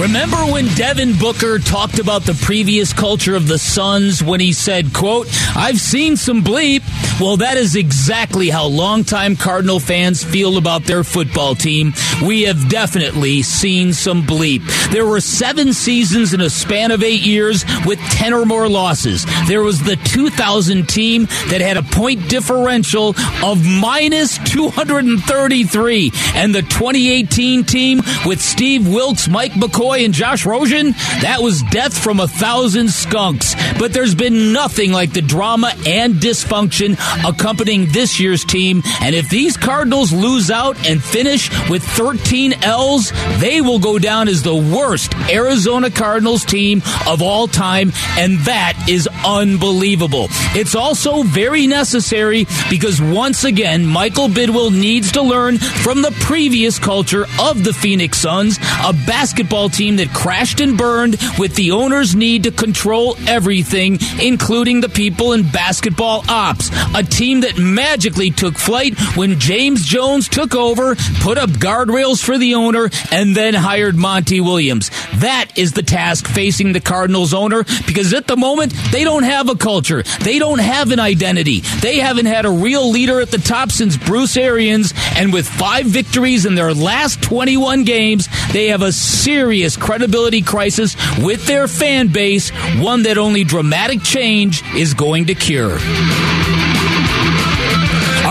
Remember when Devin Booker talked about the previous culture of the Suns when he said, quote, I've seen some bleep. Well, that is exactly how longtime Cardinal fans feel about their football team. We have definitely seen some bleep. There were seven seasons in a span of eight years with 10 or more losses. There was the 2000 team that had a point differential of minus 233 and the 2018 team with Steve Wilks, Mike McCoy, and Josh Rosen, that was death from a thousand skunks. But there's been nothing like the drama and dysfunction accompanying this year's team. And if these Cardinals lose out and finish with 13 L's, they will go down as the worst Arizona Cardinals team of all time. And that is unbelievable. It's also very necessary because once again, Michael Bidwill needs to learn from the previous culture of the Phoenix Suns, a basketball team that crashed and burned with the owner's need to control everything, including the people in basketball ops. A team that magically took flight when James Jones took over, put up guardrails for the owner, and then hired Monty Williams. That is the task facing the Cardinals owner because at the moment, they don't have a culture. They don't have an identity. They haven't had a real leader at the top since Bruce Arians, and with five victories in their last 21 games, they have a serious credibility crisis with their fan base, one that only dramatic change is going to cure.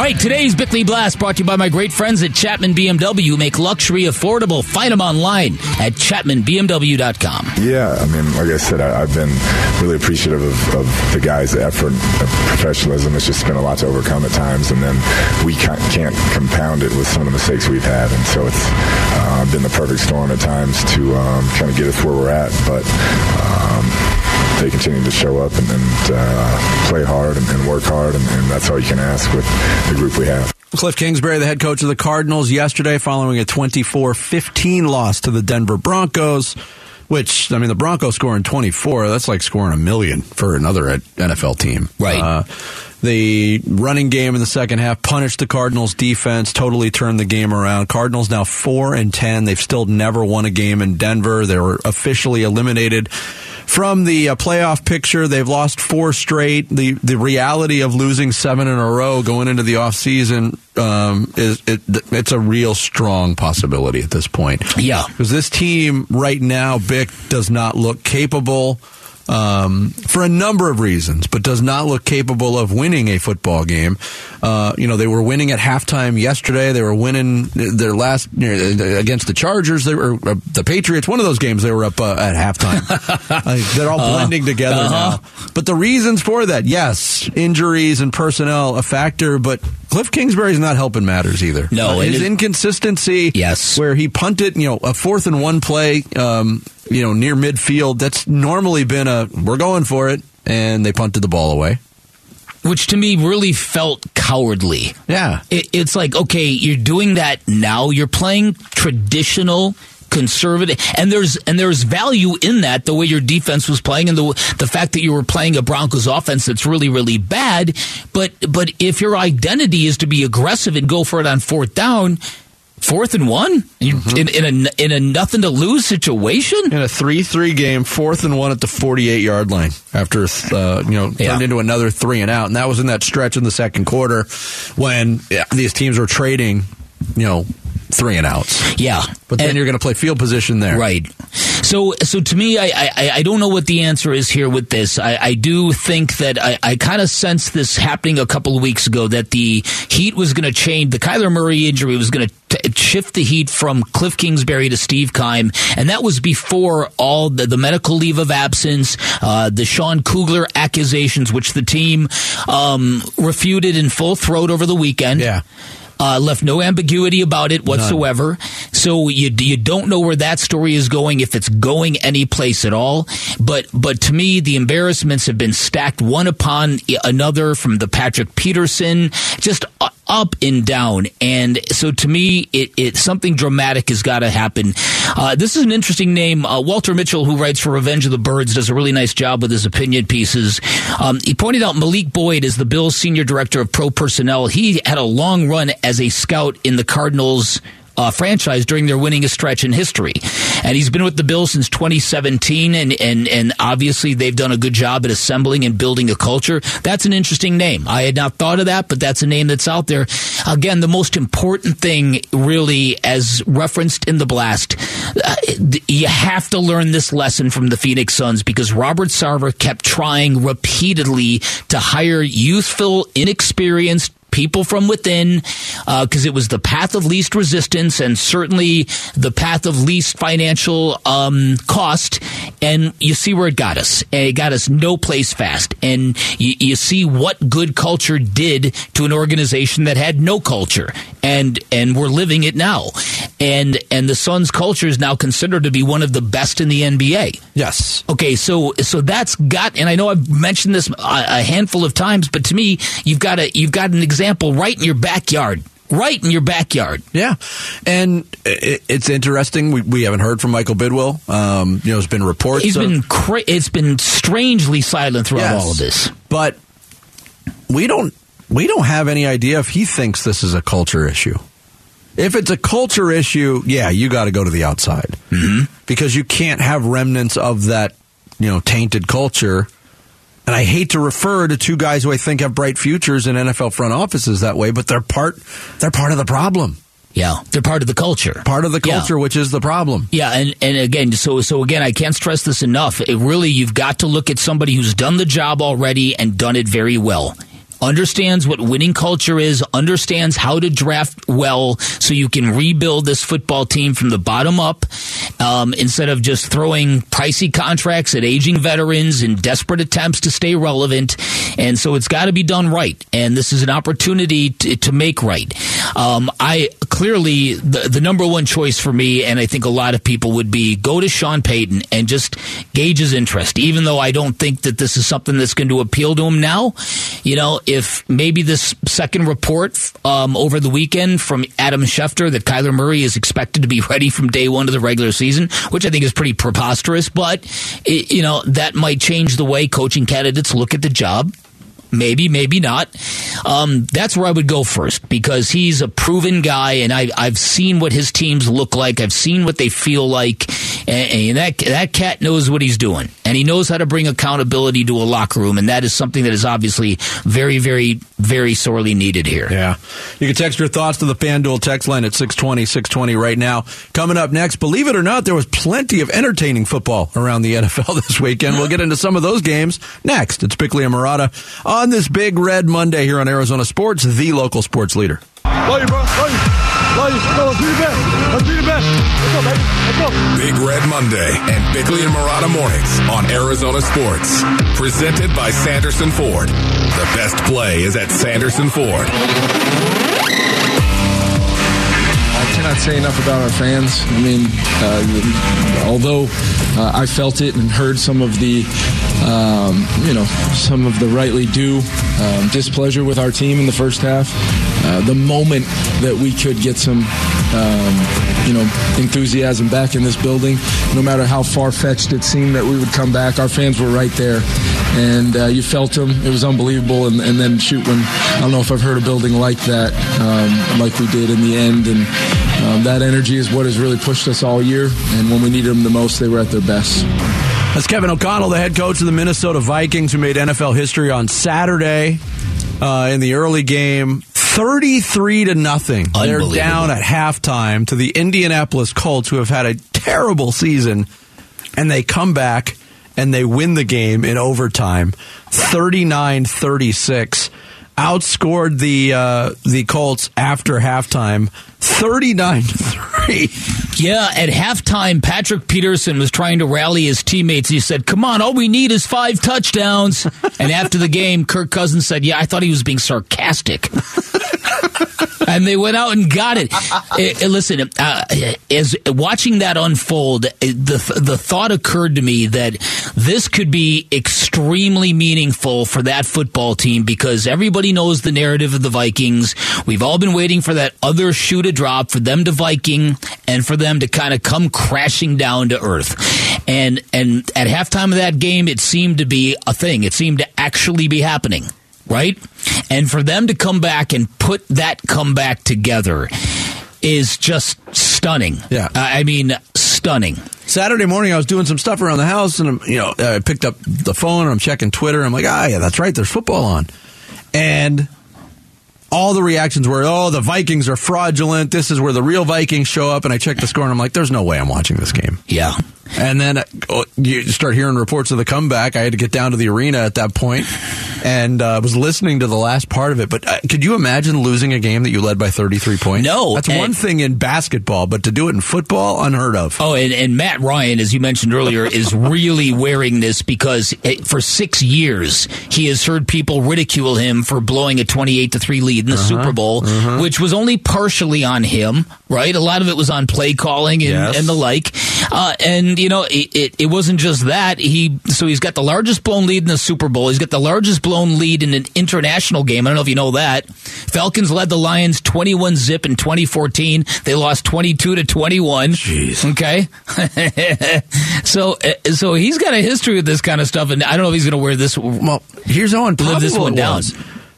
All right, today's Bickley Blast brought to you by my great friends at Chapman BMW. Make luxury affordable. Find them online at chapmanbmw.com. Yeah, I mean, like I said, I, have been really appreciative of, of, the guys' effort, of professionalism. It's just been a lot to overcome at times, and then we can't, can't compound it with some of the mistakes we've had, and so it's uh, been the perfect storm at times to um, kind of get us where we're at. But um, they continue to show up and, and uh, play hard and, and work hard, and, and that's all you can ask with the group we have. Kliff Kingsbury, the head coach of the Cardinals, yesterday following a 24 15 loss to the Denver Broncos, which, I mean, the Broncos scoring 24, that's like scoring a million for another NFL team. Right. Uh, the running game in the second half punished the Cardinals defense, totally turned the game around. Cardinals now 4 and 10. They've still never won a game in Denver. They were officially eliminated from the uh, playoff picture. They've lost four straight. The the reality of losing seven in a row going into the offseason um, is it, it's a real strong possibility at this point. Yeah, because this team right now, Bick does not look capable um, for a number of reasons, but does not look capable of winning a football game. Uh, you know, they were winning at halftime yesterday. They were winning their last against the Chargers. They were uh, the Patriots. One of those games they were up uh, at halftime. they're all uh-huh. blending together uh-huh. now. But the reasons for that, yes, injuries and personnel a factor, but Kliff Kingsbury's not helping matters either. No, his inconsistency. Yes, where he punted, you know, a fourth and one play. Um, you know, near midfield. That's normally been a we're going for it, and they punted the ball away. Which to me really felt cowardly. Yeah. It, it's like, okay, you're doing that now. You're playing traditional conservative and there's and there's value in that the way your defense was playing and the the fact that you were playing a Broncos offense that's really really bad but but if your identity is to be aggressive and go for it on fourth down Fourth and one mm-hmm. in, in, a in a nothing to lose situation in a three three game, fourth and one at the forty eight yard line after uh, you know yeah. turned into another three and out, and that was in that stretch in the second quarter when yeah, these teams were trading, you know, three and outs. Yeah, but then and, you're going to play field position there, right? So, so to me, I, I, I don't know what the answer is here with this. I, I do think that I, I kind of sensed this happening a couple of weeks ago that the Heat was going to change. The Kyler Murray injury was going to shift the heat from Kliff Kingsbury to Steve Keim, and that was before all the, the medical leave of absence, uh, the Sean Kugler accusations, which the team um, refuted in full throat over the weekend. Yeah. Uh, left no ambiguity about it whatsoever. None. So you you don't know where that story is going if it's going any place at all. But but to me, the embarrassments have been stacked one upon another from the Patrick Peterson, just up and down. And so to me, it, it something dramatic has got to happen. Uh, this is an interesting name. Uh, Walter Mitchell, who writes for Revenge of the Birds, does a really nice job with his opinion pieces. Um, he pointed out Malik Boyd is the Bills' senior director of pro personnel. He had a long run as a scout in the Cardinals uh, franchise during their winningest stretch in history. And he's been with the Bills since 2017, and, and, and obviously they've done a good job at assembling and building a culture. That's an interesting name. I had not thought of that, but that's a name that's out there. Again, the most important thing, really, as referenced in the blast, uh, you have to learn this lesson from the Phoenix Suns because Robert Sarver kept trying repeatedly to hire youthful, inexperienced, people from within because uh, it was the path of least resistance and certainly the path of least financial um, cost. And you see where it got us. And It got us no place fast. And you, you see what good culture did to an organization that had no culture. And and we're living it now. And and the Suns culture is now considered to be one of the best in the NBA. Yes. Okay, so so that's got and I know I've mentioned this a, a handful of times, but to me, you've got a you've got an example right in your backyard right in your backyard. Yeah, and it, it's interesting. We, we haven't heard from Michael Bidwill. Um, you know, there's been reports. He's of, been cra- it's been strangely silent throughout Yes. all of this. but we don't we don't have any idea if he thinks this is a culture issue. If it's a culture issue, yeah, you got to go to the outside mm-hmm. because you can't have remnants of that you know tainted culture. And I hate to refer to two guys who I think have bright futures in NFL front offices that way, but they're part they're part of the problem. Yeah, they're part of the culture. Part of the Yeah. culture, which is the problem. Yeah, and, and again, so so again, I can't stress this enough. It really, you've got to look at somebody who's done the job already and done it very well. Understands what winning culture is, understands how to draft well so you can rebuild this football team from the bottom up um, instead of just throwing pricey contracts at aging veterans in desperate attempts to stay relevant. And so it's got to be done right. And this is an opportunity to, to make right. Um, I clearly, the, the number one choice for me, and I think a lot of people would be go to Sean Payton and just gauge his interest, even though I don't think that this is something that's going to appeal to him now. You know, if maybe this second report um, over the weekend from Adam Schefter that Kyler Murray is expected to be ready from day one of the regular season, which I think is pretty preposterous, but, it, you know, that might change the way coaching candidates look at the job. Maybe, maybe not. Um, that's where I would go first because he's a proven guy, and I, I've seen what his teams look like. I've seen what they feel like, and, and that that cat knows what he's doing, and he knows how to bring accountability to a locker room, and that is something that is obviously very, very, very sorely needed here. Yeah. You can text your thoughts to the FanDuel text line at 620, 620 right now. Coming up next, believe it or not, there was plenty of entertaining football around the NFL this weekend. We'll get into some of those games next. It's Bickley and Marotta on this big red Monday here on Arizona Sports, the local sports leader. Love you, bro. Love you. Love you. Let's be the best. Let's be the best. Let's go, baby. Let's go. Big Red Monday and Bickley and Marotta mornings on Arizona Sports. Presented by Sanderson Ford. The best play is at Sanderson Ford. I cannot say enough about our fans. I mean, uh, although uh, I felt it and heard some of the, um, you know, some of the rightly due um, displeasure with our team in the first half, uh, the moment that we could get some, um, you know, enthusiasm back in this building, no matter how far fetched it seemed that we would come back, our fans were right there, and uh, you felt them. It was unbelievable. And, and then shoot, when I don't know if I've heard a building like that, um, like we did in the end, and. Um, that energy is what has really pushed us all year, and when we needed them the most, they were at their best. That's Kevin O'Connell, the head coach of the Minnesota Vikings, who made NFL history on Saturday uh, in the early game. 33 to nothing. They're down at halftime to the Indianapolis Colts, who have had a terrible season, and they come back and they win the game in overtime 39 36. Outscored the uh, the Colts after halftime 39 3. Yeah, at halftime, Patrick Peterson was trying to rally his teammates. He said, Come on, all we need is five touchdowns. and after the game, Kirk Cousins said, Yeah, I thought he was being sarcastic. And they went out and got it. Eh, eh, listen, uh, as watching that unfold, eh, the the thought occurred to me that this could be extremely meaningful for that football team because everybody knows the narrative of the Vikings. We've all been waiting for that other shoe to drop for them to Viking and for them to kind of come crashing down to earth. And and at halftime of that game, it seemed to be a thing. It seemed to actually be happening right? And for them to come back and put that comeback together is just stunning. Yeah. Uh, I mean, stunning. Saturday morning, I was doing some stuff around the house, and you know, I picked up the phone and I'm checking Twitter. I'm like, ah, yeah, that's right. There's football on, and all the reactions were, oh, the Vikings are fraudulent. This is where the real Vikings show up. And I checked the score, and I'm like, there's no way I'm watching this game. Yeah. And then uh, you start hearing reports of the comeback. I had to get down to the arena at that point and uh, was listening to the last part of it. But uh, could you imagine losing a game that you led by 33 points? No. That's one thing in basketball, but to do it in football, unheard of. Oh, and, and Matt Ryan, as you mentioned earlier, is really wearing this because eh, for six years he has heard people ridicule him for blowing a twenty-eight to three lead in the Super Bowl, which was only partially on him. Right, a lot of it was on play calling and, Yes. and the like. Uh, and you know, it, it, it wasn't just that. He so he's got the largest blown lead in the Super Bowl. He's got the largest blown lead in an international game. I don't know if you know that. Falcons led the Lions twenty-one zip in twenty fourteen. They lost twenty-two to twenty-one. Jeez. Okay. so uh, so he's got a history with this kind of stuff, and I don't know if he's going to wear this. Well, here's how unpopular this one down.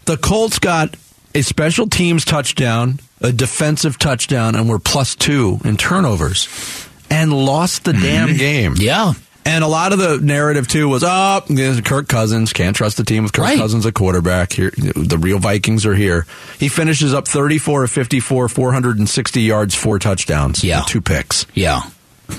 The Colts got a special teams touchdown, a defensive touchdown, and were plus two in turnovers, and lost the damn game. Mm-hmm. Yeah. And a lot of the narrative too was, oh, Kirk Cousins can't trust the team with Kirk Right. Cousins a quarterback. Here, the real Vikings are here. He finishes up thirty-four of fifty-four, four hundred and sixty yards, four touchdowns, Yeah. two picks. Yeah.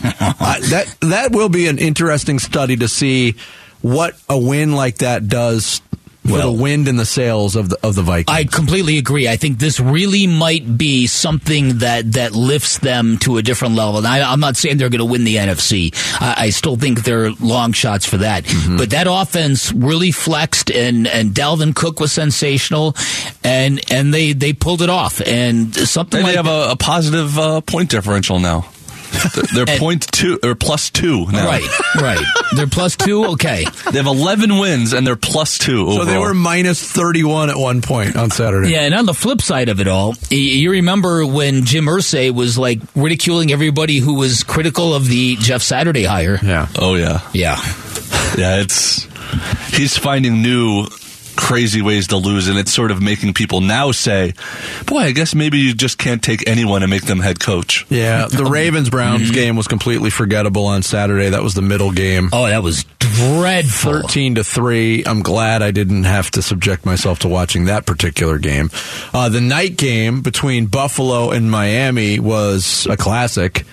Uh, that that will be an interesting study to see what a win like that does for Well- the wind in the sails of the of the Vikings. I completely agree. I think this really might be something that, that lifts them to a different level. And I, I'm not saying they're going to win the NFC. I, I still think they're long shots for that. Mm-hmm. But that offense really flexed, and, and Dalvin Cook was sensational, and and they, they pulled it off. And something And like they have a, a positive uh, point differential now. They're And- point two or plus two now. right, right. They're plus two. Okay. They have 11 wins and they're plus two. so they were minus thirty-one at one point on Saturday. Yeah, and on the flip side of it all, you remember when Jim Irsay was like ridiculing everybody who was critical of the Jeff Saturday hire. yeah. Oh yeah, Yeah. yeah. It's he's finding new crazy ways to lose, and it's sort of making people now say, "Boy, I guess maybe you just can't take anyone and make them head coach." Yeah, the Ravens Browns game was completely forgettable on Saturday. That was the middle game. Oh, that was dreadful. 13 to 3. I'm glad I didn't have to subject myself to watching that particular game. Uh, the night game between Buffalo and Miami was a classic.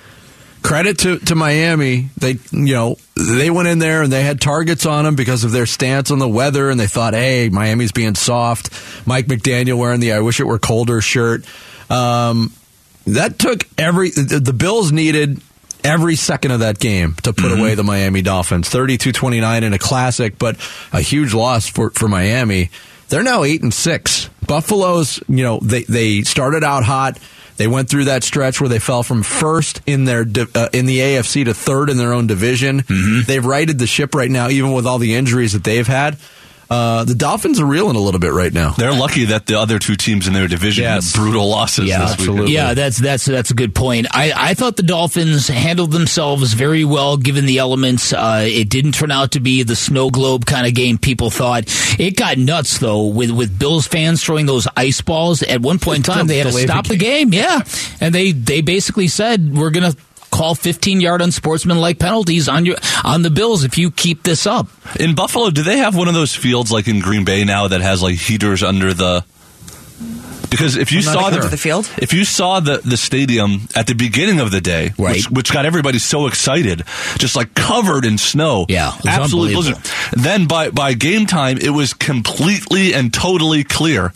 Credit to, to Miami. They, you know, they went in there and they had targets on them because of their stance on the weather and they thought, hey, Miami's being soft. Mike McDaniel wearing the I wish it were colder shirt. Um, that took every, the, the Bills needed every second of that game to put away the Miami Dolphins. 32-29 in a classic, but a huge loss for, for Miami. They're now 8 and 6. Buffalo's, you know, they they started out hot. They went through that stretch where they fell from first in their uh, in the AFC to third in their own division. They've righted the ship right now even with all the injuries that they've had. Uh, the Dolphins are reeling a little bit right now. They're lucky that the other two teams in their division Yes. had brutal losses Yeah, this absolutely. week. Yeah, that's that's that's a good point. I, I thought the Dolphins handled themselves very well given the elements. Uh, it didn't turn out to be the snow globe kind of game people thought. It got nuts though with with Bills fans throwing those ice balls. At one point in time, they had to Delay the stop the game. Yeah, and they they basically said we're gonna. Call 15 yard unsportsmanlike penalties on your on the Bills if you keep this up. In Buffalo, do they have one of those fields like in Green Bay now that has like heaters under the? Because if you saw the, The field? if you saw the the stadium at the beginning of the day, Right. which, which got everybody so excited, just like covered in snow, Yeah, it was absolutely blizzard. Then by by game time, it was completely and totally clear.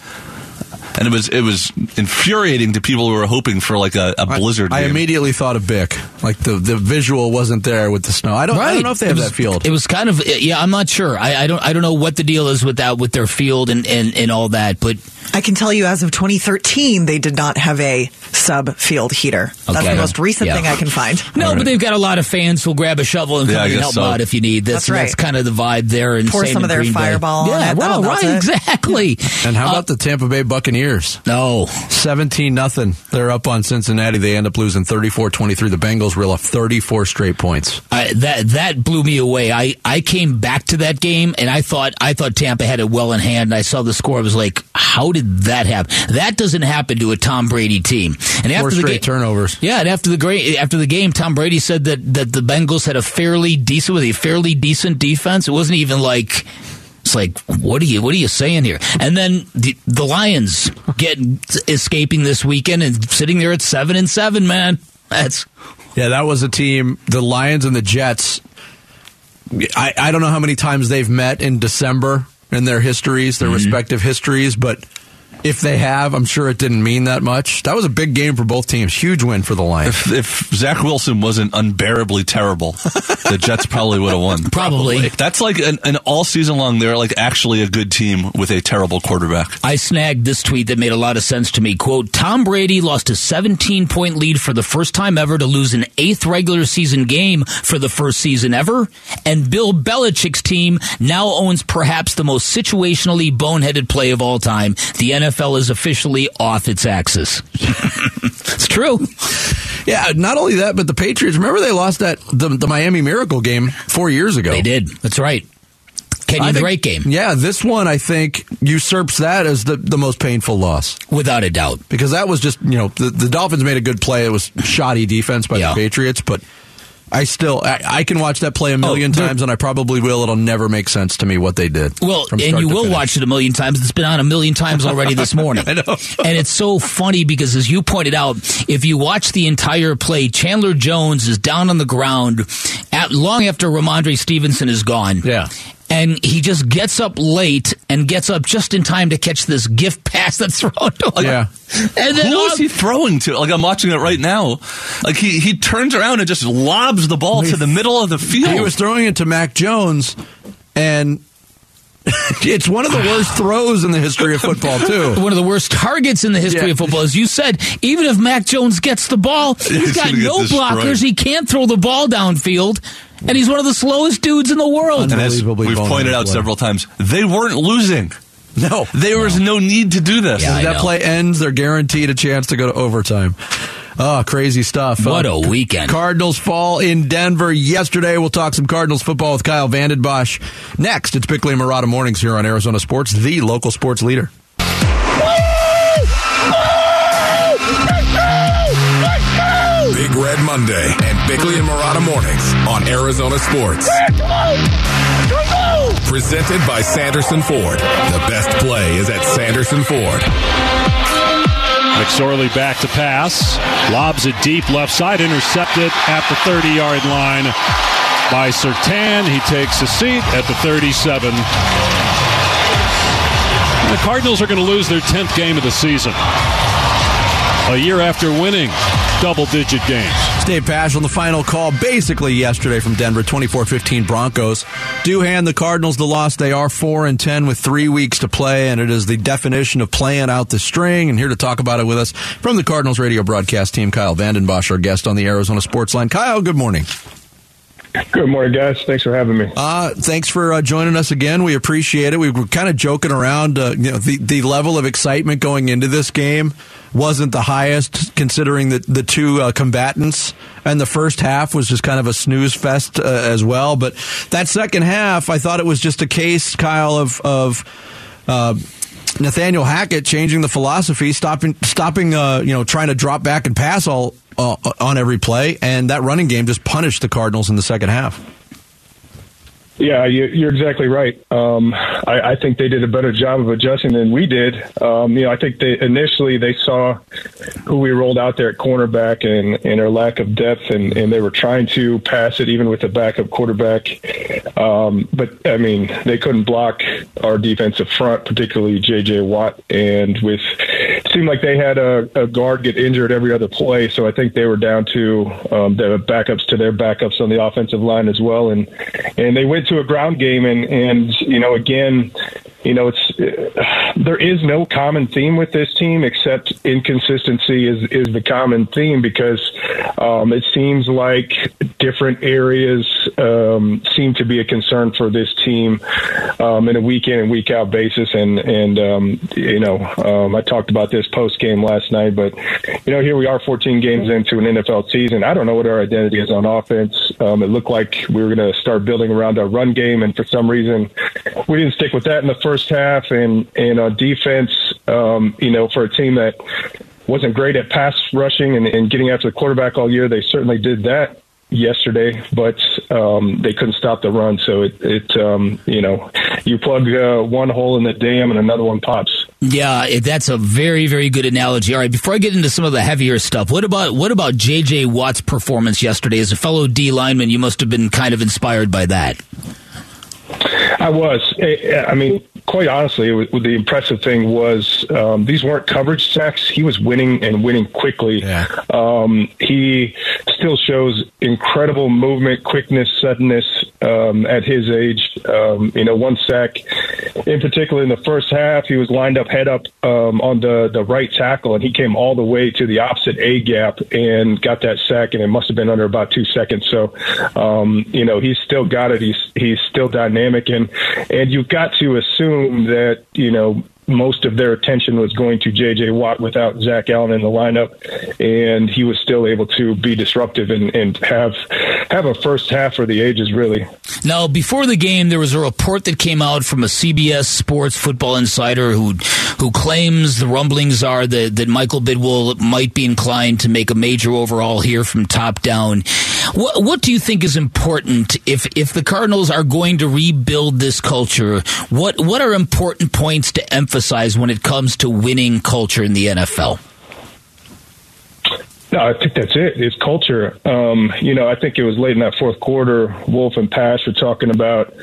And it was it was infuriating to people who were hoping for like a, a blizzard. I game. immediately thought of Bick. Like the the visual wasn't there with the snow. I don't. I don't know if they have was- that field. It was kind of yeah. I'm not sure. I, I don't. I don't know what the deal is with that with their field and, and, and all that. But I can tell you as of 2013, they did not have a sub field heater. That's Okay. the most recent Yeah. thing I can find. no, but they've got a lot of fans who'll grab a shovel and come I in and help so. out if you need. That's That's right. that's kind of the vibe there. And Pour same some in of their Green Bay. Fireball on Yeah, it. well, That'll right, it. exactly. and how Uh, about the Tampa Bay Buccaneers? No? Seventeen nothing. They're up on Cincinnati. They end up losing 34-23. The Bengals reel off thirty four straight points. I, that that blew me away. I, I came back to that game and I thought I thought Tampa had it well in hand. And I saw the score. I was like, how did that happen? That doesn't happen to a Tom Brady team. And Four after the straight game, turnovers. yeah, and after the great after the game, Tom Brady said that that the Bengals had a fairly decent, was a fairly decent defense. It wasn't even like. It's like, what are you, what are you saying here? And then the, the Lions get escaping this weekend and sitting there at seven and seven, man. That's Yeah, that was a team. The Lions and the Jets. I, I don't know how many times they've met in December in their histories, their mm-hmm. respective histories, but if they have, I'm sure it didn't mean that much. That was a big game for both teams. Huge win for the Lions. If, if Zach Wilson wasn't unbearably terrible, the Jets probably would have won. Probably. That's like an, an all season long. They're like actually a good team with a terrible quarterback. I snagged this tweet that made a lot of sense to me. Quote, Tom Brady lost a 17 point lead for the first time ever to lose an eighth regular season game for the first season ever. And Bill Belichick's team now owns perhaps the most situationally boneheaded play of all time. The NFL is officially off its axis. it's true. Yeah, not only that, but the Patriots. Remember they lost that the, the Miami Miracle game four years ago. They did. That's right. Kenyan think- Drake game, Yeah, this one I think usurps that as the, the most painful loss without a doubt. because that was just you know the, the Dolphins made a good play. It was shoddy defense by Yeah. the Patriots, but I still I, I can watch that play a million oh, times, and I probably will. It'll never make sense to me what they did. Well, and you will finish. watch it a million times. It's been on a million times already this morning. I know. and it's so funny because, as you pointed out, if you watch the entire play, Chandler Jones is down on the ground at, long after Rhamondre Stevenson is gone. Yeah. And he just gets up late and gets up just in time to catch this gift pass that's thrown to him. Yeah. And then Who all- is he throwing to? Like I'm watching it right now. Like he, he turns around and just lobs the ball to the middle of the field. He was throwing it to Mac Jones, and it's one of the worst throws in the history of football too. one of the worst targets in the history Yeah. of football. As you said, even if Mac Jones gets the ball, he's He's got no blockers. He can't throw the ball downfield, and he's one of the slowest dudes in the world. and as Unbelievably we've pointed out play. several times, they weren't losing. No, There was no need to do this. Yeah, I that know. play ends, they're guaranteed a chance to go to overtime. Oh, crazy stuff. What Uh, a weekend. Cardinals fall in Denver yesterday. We'll talk some Cardinals football with Kyle Vanden Bosch. Next, it's Bickley and Marotta Mornings here on Arizona Sports, the local sports leader. Big Red Monday and Bickley and Marotta mornings on Arizona Sports. Presented by Sanderson Ford. The best play is at Sanderson Ford. McSorley back to pass. Lobs it deep left side, intercepted at the 30 yard line by Surtain. He takes a seat at the 37. The Cardinals are going to lose their 10th game of the season. A year after winning double digit games. Dave Pasch on the final call basically yesterday from Denver, 24-15 Broncos. Do hand the Cardinals the loss. They are 4 and 10 with 3 weeks to play and it is the definition of playing out the string and here to talk about it with us from the Cardinals radio broadcast team Kyle Vanden Bosch our guest on the Arizona Sports Line. Kyle, good morning. Good morning, guys. Thanks for having me. Uh, thanks for uh, joining us again. We appreciate it. We were kind of joking around. Uh, you know, the the level of excitement going into this game wasn't the highest, considering the the two uh, combatants. And the first half was just kind of a snooze fest uh, as well. But that second half, I thought it was just a case, Kyle, of of. Uh, Nathaniel Hackett changing the philosophy, stopping, stopping, uh, you know, trying to drop back and pass all uh, on every play, and that running game just punished the Cardinals in the second half. Yeah, you, you're exactly right. Um, I, I think they did a better job of adjusting than we did. Um, you know, I think they initially they saw who we rolled out there at cornerback and, and our lack of depth, and, and they were trying to pass it even with the backup quarterback. Um, but I mean, they couldn't block our defensive front, particularly J.J. Watt, and with it seemed like they had a, a guard get injured every other play. So I think they were down to um, the backups to their backups on the offensive line as well, and and they went to a ground game, and and you know again, you know it's there is no common theme with this team except inconsistency is is the common theme because um, it seems like different areas um, seem to be a concern for this team um, in a week in and week out basis, and and um, you know um, I talked about this post game last night, but you know here we are 14 games into an NFL season. I don't know what our identity is on offense. Um, it looked like we were going to start building around our run game, and for some reason we didn't stick with that in the first half. And and on defense, um, you know, for a team that wasn't great at pass rushing and, and getting after the quarterback all year, they certainly did that yesterday, but um, they couldn't stop the run. So it, it um, you know, you plug uh, one hole in the dam and another one pops. Yeah, that's a very, very good analogy. All right, before I get into some of the heavier stuff, what about what about J.J. Watt's performance yesterday as a fellow D lineman? You must have been kind of inspired by that. I was. I mean, quite honestly, it was, the impressive thing was um, these weren't coverage sacks. He was winning and winning quickly. Um, he still shows incredible movement, quickness, suddenness um, at his age. Um, you know, one sack in particular in the first half, he was lined up head up um, on the the right tackle, and he came all the way to the opposite A gap and got that sack, and it must have been under about two seconds. So, um, you know, he's still got it. He's he's still dynamic, and and you've got to assume that you know most of their attention was going to J.J. Watt without Zach Allen in the lineup, and he was still able to be disruptive and, and have have a first half for the ages, really. Now, before the game, there was a report that came out from a CBS Sports football insider who who claims the rumblings are that, that Michael Bidwill might be inclined to make a major overhaul here from top down. What, what do you think is important if if the Cardinals are going to rebuild this culture? What what are important points to emphasize when it comes to winning culture in the NFL? No, I think that's it. It's culture. Um, you know, I think it was late in that fourth quarter. Wolf and Pasch were talking about,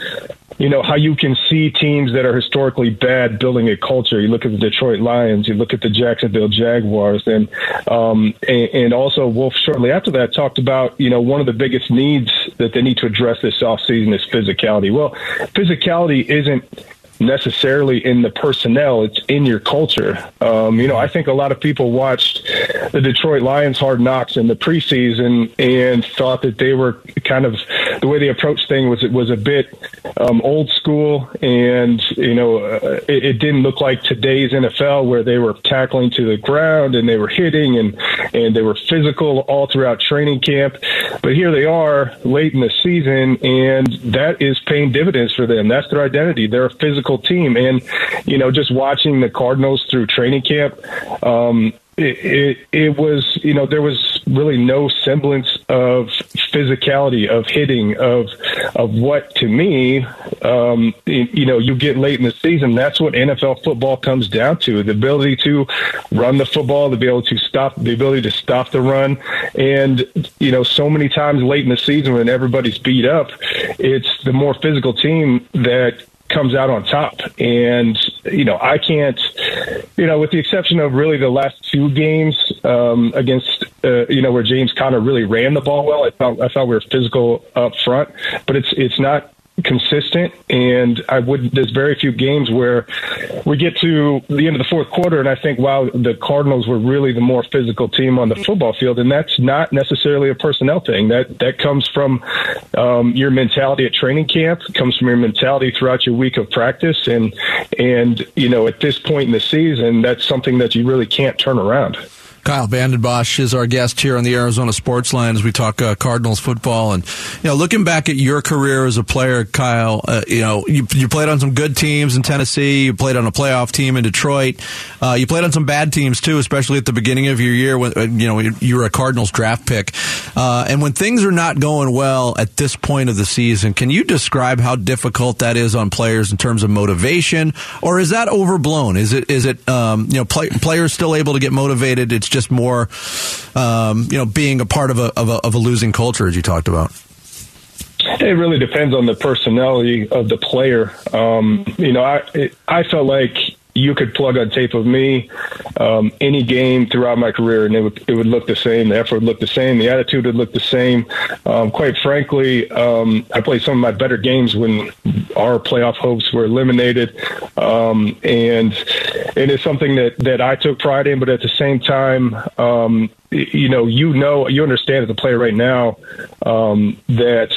you know, how you can see teams that are historically bad building a culture. You look at the Detroit Lions, you look at the Jacksonville Jaguars, and um, and, and also Wolf shortly after that talked about, you know, one of the biggest needs that they need to address this offseason is physicality. Well, physicality isn't necessarily in the personnel it's in your culture. Um, you know i think a lot of people watched the detroit lions hard knocks in the preseason and thought that they were kind of the way they approached things was it was a bit um, old school. And you know uh, it, it didn't look like today's nfl where they were tackling to the ground and they were hitting and and they were physical all throughout training camp. But here they are late in the season and that is paying dividends for them. That's their identity. They're a physical team. And you know just watching the cardinals through training camp um it, it, it was you know there was really no semblance of physicality of hitting of of what to me um you, you know you get late in the season that's what NFL football comes down to the ability to run the football the ability to stop the ability to stop the run. And you know so many times late in the season when everybody's beat up it's the more physical team that comes out on top. And, you know, I can't, you know, with the exception of really the last two games um, against, uh, you know, where James Conner really ran the ball well, I thought, I thought we were physical up front, but it's, it's not consistent and I would there's very few games where we get to the end of the fourth quarter and I think wow the Cardinals were really the more physical team on the football field and that's not necessarily a personnel thing. That that comes from um, your mentality at training camp comes from your mentality throughout your week of practice and and you know at this point in the season that's something that you really can't turn around Kyle Vanden Bosch is our guest here on the Arizona Sports Line as we talk uh, Cardinals football. And you know, looking back at your career as a player, Kyle, uh, you know, you, you, played on some good teams in Tennessee. You played on a playoff team in Detroit. Uh, you played on some bad teams too, especially at the beginning of your year when uh, you know you were a Cardinals draft pick. Uh, and when things are not going well at this point of the season, can you describe how difficult that is on players in terms of motivation, or is that overblown? Is it is it um, you know play, players still able to get motivated? It's just more, um, you know, being a part of a, of a, of a losing culture, as you talked about. It really depends on the personality of the player. Um, you know, I it, I felt like you could plug on tape of me um, any game throughout my career, and it would it would look the same. The effort would look the same. The attitude would look the same. Um, quite frankly, um, I played some of my better games when our playoff hopes were eliminated, um, and it is something that that I took pride in. But at the same time, um, you know, you know, you understand as a player right now um, that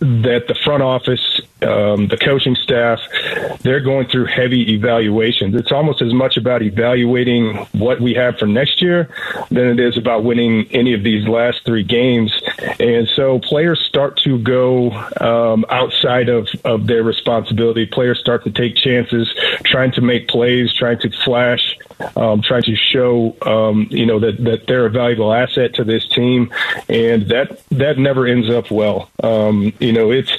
that the front office, um, the coaching staff, they're going through heavy evaluations. It's almost as much about evaluating what we have for next year than it is about winning any of these last three games. And so players start to go um, outside of, of their responsibility. Players start to take chances, trying to make plays, trying to flash um, trying to show um, you know that that they're a valuable asset to this team, and that that never ends up well. Um, you know, it's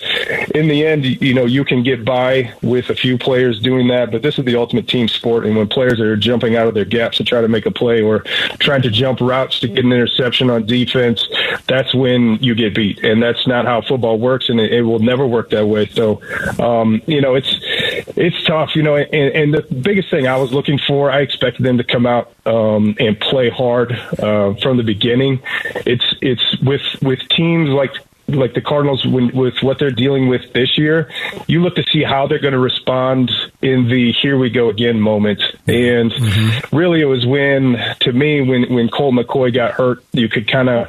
in the end, you know, you can get by with a few players doing that, but this is the ultimate team sport, and when players are jumping out of their gaps to try to make a play or trying to jump routes to get an interception on defense, that's when you get beat, and that's not how football works, and it, it will never work that way. So, um, you know, it's it's tough, you know, and, and the biggest thing I was looking for, I expected them to come out um, and play hard uh, from the beginning. It's it's with with teams like like the Cardinals when, with what they're dealing with this year, you look to see how they're going to respond in the here we go again moment. And mm-hmm. really, it was when, to me, when when Colt McCoy got hurt, you could kind of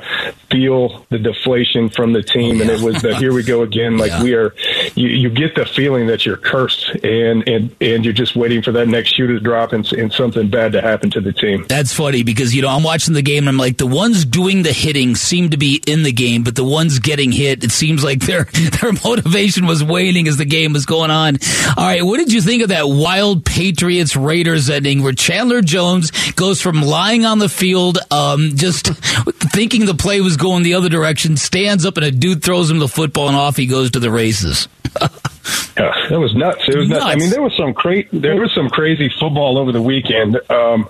feel the deflation from the team, yeah. and it was the here we go again. Like yeah. we are, you, you, get the feeling that you're cursed, and and and you're just waiting for that next shoe to drop and, and something bad to happen to the team. That's funny because you know I'm watching the game and I'm like the ones doing the hitting seem to be in the game, but the ones getting hit, it seems like their their motivation was waning as the game was going on. All right, what did you think of that wild Patriots Raiders ending where Chandler Jones goes from lying on the field, um, just thinking the play was going the other direction, stands up and a dude throws him the football and off he goes to the races. Yeah, that was nuts. It was nuts. nuts. I mean, there was some cra- there was some crazy football over the weekend. Um,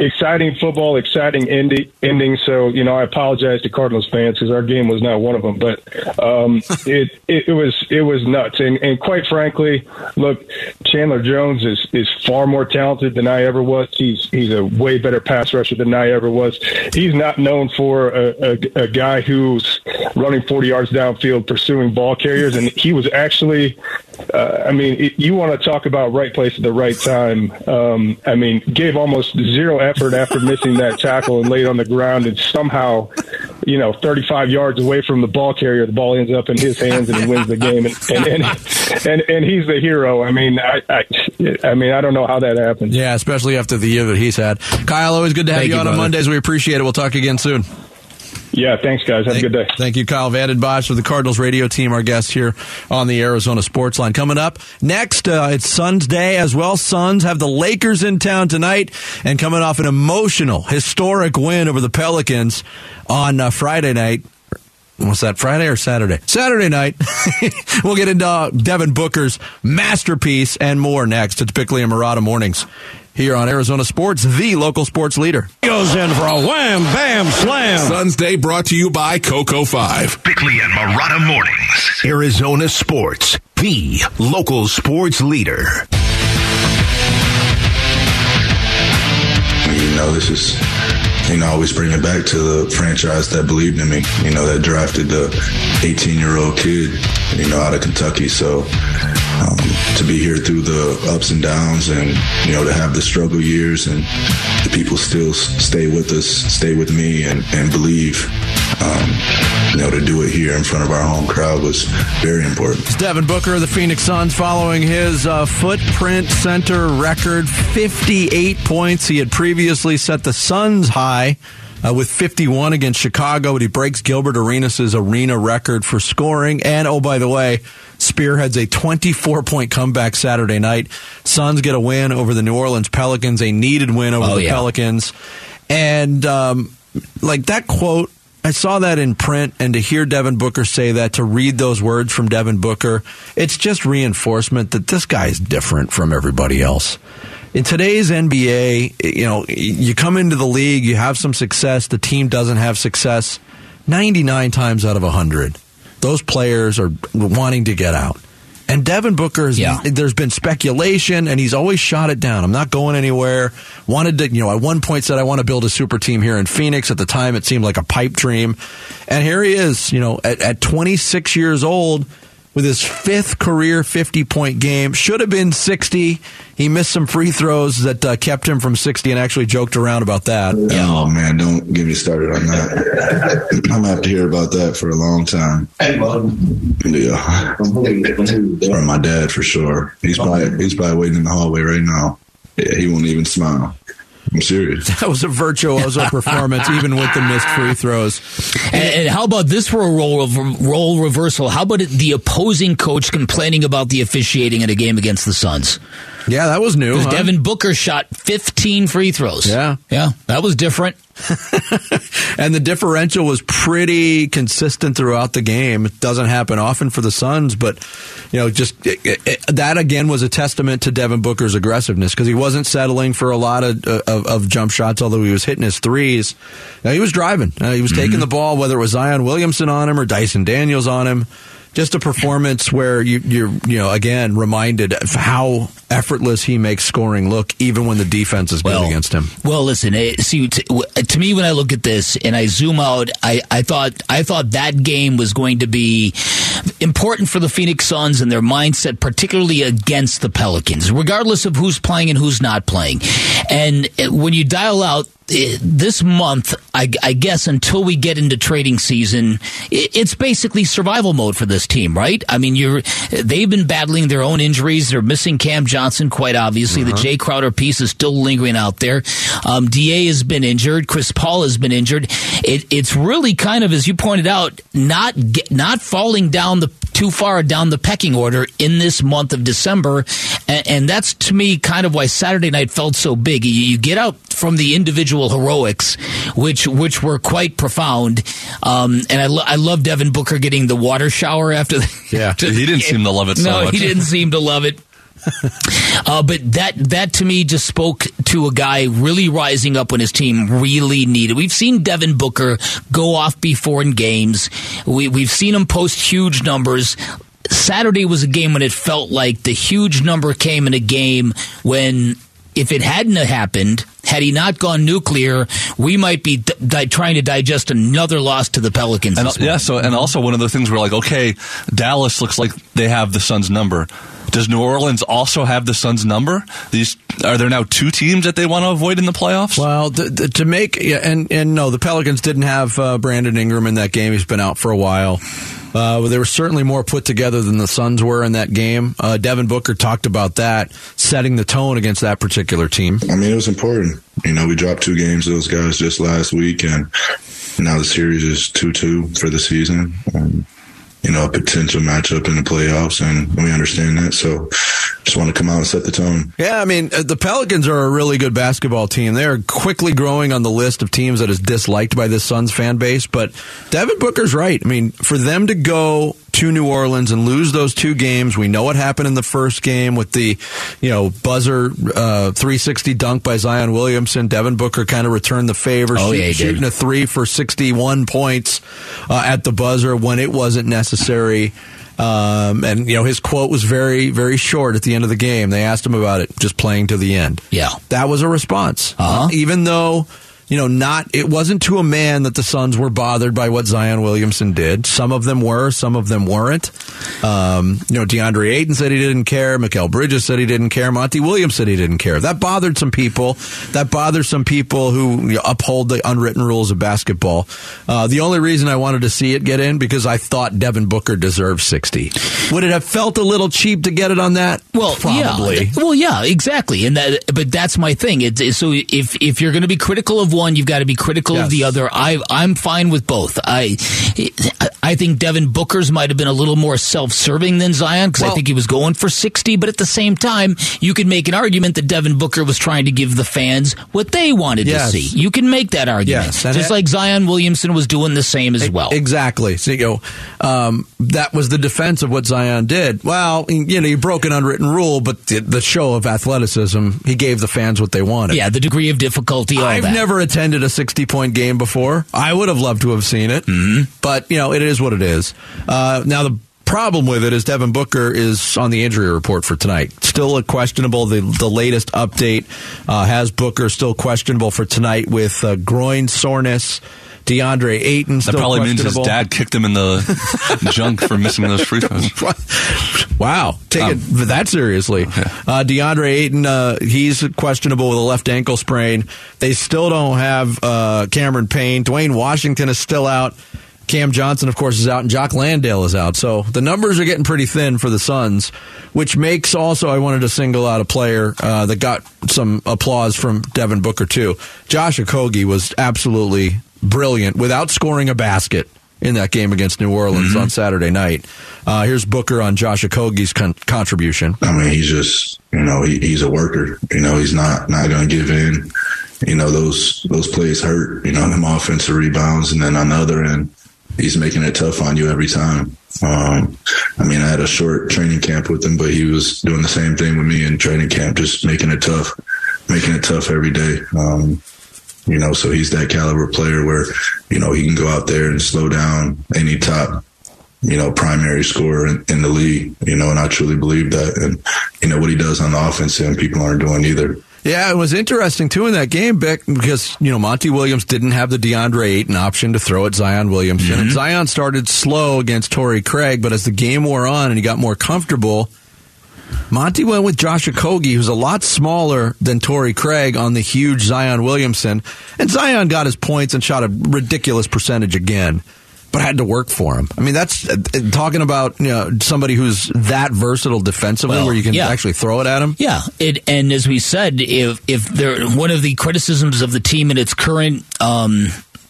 exciting football, exciting endi- ending. So you know, I apologize to Cardinals fans because our game was not one of them. But um, it, it, it was it was nuts. And, and quite frankly, look, Chandler Jones is is far more talented than I ever was. He's he's a way better pass rusher than I ever was. He's not known for a, a, a guy who's running 40 yards downfield pursuing ball carriers, and he was actually uh, I mean, it, you want to talk about right place at the right time. Um, I mean, gave almost zero effort after missing that tackle and laid on the ground, and somehow, you know, 35 yards away from the ball carrier, the ball ends up in his hands and he wins the game, and and and, and, and he's the hero. I mean, I, I, I mean, I don't know how that happened. Yeah, especially after the year that he's had. Kyle, always good to have Thank you on on Mondays. We appreciate it. We'll talk again soon. Yeah, thanks, guys. Have thank, a good day. Thank you, Kyle Vanden Bosch of the Cardinals radio team, our guest here on the Arizona Sports Line. Coming up next, uh, it's Suns Day as well. Suns have the Lakers in town tonight, and coming off an emotional, historic win over the Pelicans on uh, Friday night. What's that, Friday or Saturday? Saturday night. we'll get into uh, Devin Booker's masterpiece and more next. It's Bickley and Marotta Mornings here on Arizona Sports, the local sports leader. Goes in for a wham, bam, slam. Suns Day brought to you by Coco 5. Bickley and Marotta Mornings. Arizona Sports, the local sports leader. You know, this is you know, I always bring it back to the franchise that believed in me, you know, that drafted the 18 year old kid, you know, out of Kentucky. So um, to be here through the ups and downs and, you know, to have the struggle years and the people still stay with us, stay with me and, and believe um, you know, to do it here in front of our home crowd was very important. It's Devin Booker of the Phoenix Suns following his uh, footprint center record 58 points. He had previously set the Suns high. Uh, with 51 against Chicago, but he breaks Gilbert Arenas' arena record for scoring. And oh, by the way, spearheads a 24 point comeback Saturday night. Suns get a win over the New Orleans Pelicans, a needed win over Oh, the yeah. Pelicans. And um, like that quote, I saw that in print, and to hear Devin Booker say that, to read those words from Devin Booker, it's just reinforcement that this guy is different from everybody else. In today's NBA, you know, you come into the league, you have some success, the team doesn't have success. 99 times out of 100, those players are wanting to get out. And Devin Booker, is, there's been speculation, and he's always shot it down. I'm not going anywhere. Wanted to, you know, at one point said I want to build a super team here in Phoenix. At the time, it seemed like a pipe dream, and here he is, you know, at, at 26 years old with his fifth career 50 point game. Should have been 60. He missed some free throws that uh, kept him from 60, and actually joked around about that. Oh man, don't get me started on that. I'm gonna have to hear about that for a long time. Yeah, from my dad for sure. He's probably he's probably waiting in the hallway right now. Yeah, he won't even smile. I'm serious. That was a virtuoso performance, even with the missed free throws. And, and how about this for a role role reversal? How about the opposing coach complaining about the officiating in a game against the Suns? Yeah, that was new. Huh? Devin Booker shot 15 free throws. Yeah. Yeah, that was different. and the differential was pretty consistent throughout the game. It doesn't happen often for the Suns, but you know, just it, it, that again was a testament to Devin Booker's aggressiveness because he wasn't settling for a lot of, of, of jump shots, although he was hitting his threes. Now, he was driving. Uh, he was taking the ball, whether it was Zion Williamson on him or Dyson Daniels on him. Just a performance where you, you're, you know, again reminded of how effortless he makes scoring look, even when the defense is good against him. Well, listen. eh, See, t- to me, when I look at this and I zoom out, I, I thought I thought that game was going to be important for the Phoenix Suns and their mindset, particularly against the Pelicans, regardless of who's playing and who's not playing. And eh, when you dial out this month, I, I guess until we get into trading season, it, it's basically survival mode for this team, right? I mean, you're they've been battling their own injuries. They're missing Cam Johnson, quite obviously. The Jae Crowder piece is still lingering out there. Um, Da has been injured. Chris Paul has been injured. It, it's really kind of, as you pointed out, not get, not falling down the too far down the pecking order in this month of December, and, and that's to me kind of why Saturday night felt so big. You, you get out from the individual heroics, which which were quite profound, um, and I, lo- I love Devin Booker getting the water shower after. The, Yeah, he didn't seem to love it so no, much. he didn't seem to love it. uh, but that that to me just spoke to a guy really rising up when his team really needed. We've seen Devin Booker go off before in games. We we've seen him post huge numbers. Saturday was a game when it felt like the huge number came in a game when if it hadn't happened, had he not gone nuclear, we might be di- di- trying to digest another loss to the Pelicans. And, yeah, so and also one of the things we're like, okay, Dallas looks like they have the Suns number. Does New Orleans also have the Suns number? These are there now two teams that they want to avoid in the playoffs? Well, th- th- to make yeah, and and no, the Pelicans didn't have uh, Brandon Ingram in that game. He's been out for a while. Uh, they were certainly more put together than the Suns were in that game. Uh, Devin Booker talked about that, setting the tone against that particular team. I mean, it was important. You know, we dropped two games to those guys just last week, and now the series is 2 2 for the season. Um, you know, a potential matchup in the playoffs, and we understand that. So just want to come out and set the tone. Yeah, I mean, uh, the Pelicans are a really good basketball team. They're quickly growing on the list of teams that is disliked by this Suns fan base. But Devin Booker's right. I mean, for them to go to New Orleans and lose those two games, we know what happened in the first game with the, you know, buzzer uh, 360 dunk by Zion Williamson. Devin Booker kind of returned the favor, Oh, shoot- yeah, shooting a three for 61 points uh, at the buzzer when it wasn't necessary. Um, and you know his quote was very, very short at the end of the game. They asked him about it, just playing to the end. Yeah. that was a response. Uh-huh. Uh, even though you know, not it wasn't to a man that the Suns were bothered by what Zion Williamson did. Some of them were, some of them weren't. Um, you know, DeAndre Ayton said he didn't care. Mikal Bridges said he didn't care. Monty Williams said he didn't care. That bothered some people. That bothered some people who you know, uphold the unwritten rules of basketball. Uh, the only reason I wanted to see it get in because I thought Devin Booker deserved sixty. Would it have felt a little cheap to get it on that? Well, probably. Yeah. Well, yeah, exactly. And that, but that's my thing. It's- so if if you're going to be critical of one, you've got to be critical of the other. I I'm fine with both. I I think Devin Booker's might have been a little more self-serving than Zion because I think he was going for 60. But at the same time, you could make an argument that Devin Booker was trying to give the fans what they wanted Yes. to see. You can make that argument, Yes, just like Zion Williamson was doing the same as well. Exactly. So, you know, um, that was the defense of what Zion did. Well, you know, he broke an unwritten rule, but the, the show of athleticism, he gave the fans what they wanted. Yeah, the degree of difficulty. I've that. never attended a 60 point game before. I would have loved to have seen it, Mm-hmm. but, you know, it is what it is. Uh, now, the problem with it is Devin Booker is on the injury report for tonight. Still a questionable. The, the latest update uh, has Booker still questionable for tonight with uh, groin soreness. DeAndre Ayton That probably means his dad kicked him in the junk for missing those free throws. Wow, take Um, it that seriously. Uh, DeAndre Ayton, uh, he's questionable with a left ankle sprain. They still don't have uh, Cameron Payne. Duane Washington is still out. Cam Johnson, of course, is out, and Jock Landale is out. So the numbers are getting pretty thin for the Suns, which makes also I wanted to single out a player uh, that got some applause from Devin Booker too. Josh Okogie was absolutely brilliant without scoring a basket in that game against New Orleans on Saturday night. Uh, here's Booker on Josh Okogie's con- contribution. I mean, he's just you know he, he's a worker. You know, he's not not going to give in. You know, those those plays hurt. You know, them offensive rebounds, and then on the other end, he's making it tough on you every time. Um, I mean, I had a short training camp with him, but he was doing the same thing with me in training camp, just making it tough, making it tough every day. Um, you know, so he's that caliber player where you know he can go out there and slow down any top you know, primary scorer in, in the league, you know, and I truly believe that. And, you know, what he does on the offense and people aren't doing either. Yeah, it was interesting too in that game, Bick, because you know Monty Williams didn't have the DeAndre Ayton option to throw at Zion Williamson, and mm-hmm. Zion started slow against Torrey Craig, but as the game wore on and he got more comfortable, Monty went with Josh Okogie, who's a lot smaller than Torrey Craig on the huge Zion Williamson, and Zion got his points and shot a ridiculous percentage again. But had to work for him. I mean, that's uh, talking about you know somebody who's that versatile defensively, Well, where you can yeah. actually throw it at him. Yeah, it, and as we said, if if there one of the criticisms of the team in its current um,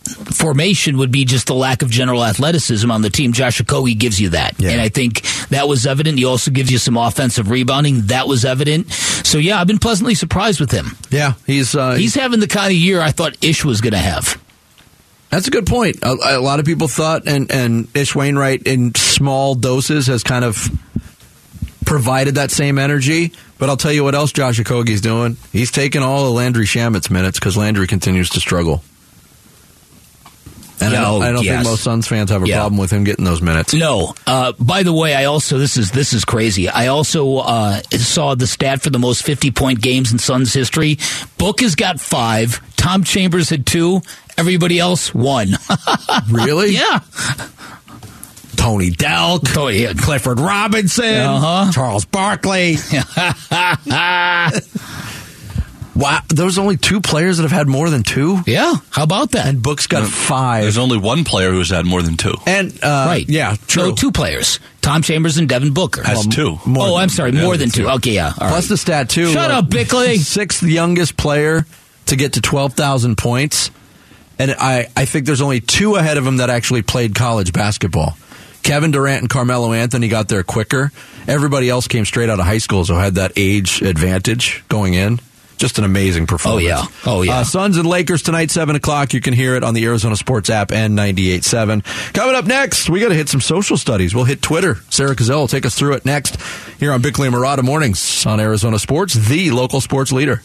formation would be just the lack of general athleticism on the team. Josh Okogie gives you that, and I think that was evident. He also gives you some offensive rebounding. That was evident. So yeah, I've been pleasantly surprised with him. Yeah, he's uh, he's having the kind of year I thought Ish was going to have. That's a good point. A, a lot of people thought, and, and Ish Wainwright in small doses has kind of provided that same energy. But I'll tell you what else Josh Okogie's doing. He's taking all of Landry Shamet's minutes because Landry continues to struggle. And I don't, I don't yes. think most Suns fans have a Yeah. problem with him getting those minutes. No. Uh, by the way, I also this is this is crazy. I also uh, saw the stat for the most fifty point games in Suns history. Book has got five. Tom Chambers had two. Everybody else one. really? yeah. Tony Delk, Tony, yeah. Clifford Robinson, Uh-huh. Charles Barkley. wow, there's only two players that have had more than two. Yeah, how about that? And Book's got five. There's only one player who's had more than two. And uh, right. yeah, true. No, two players. Tom Chambers and Devin Booker. Has two. oh, I'm sorry, yeah, more than that's two. Okay, yeah. all Plus right. the stat too. Shut uh, up, Bickley. Sixth youngest player to get to twelve thousand points, and I I think there's only two ahead of him that actually played college basketball. Kevin Durant and Carmelo Anthony got there quicker. Everybody else came straight out of high school, so had that age advantage going in. Just an amazing performance. Oh, yeah. Oh, yeah. Uh, Suns and Lakers tonight, 7 o'clock. You can hear it on the Arizona Sports app and 98.7. Coming up next, we got to hit some social studies. We'll hit Twitter. Sarah Cazell will take us through it next here on Bickley and Marotta Mornings on Arizona Sports, the local sports leader.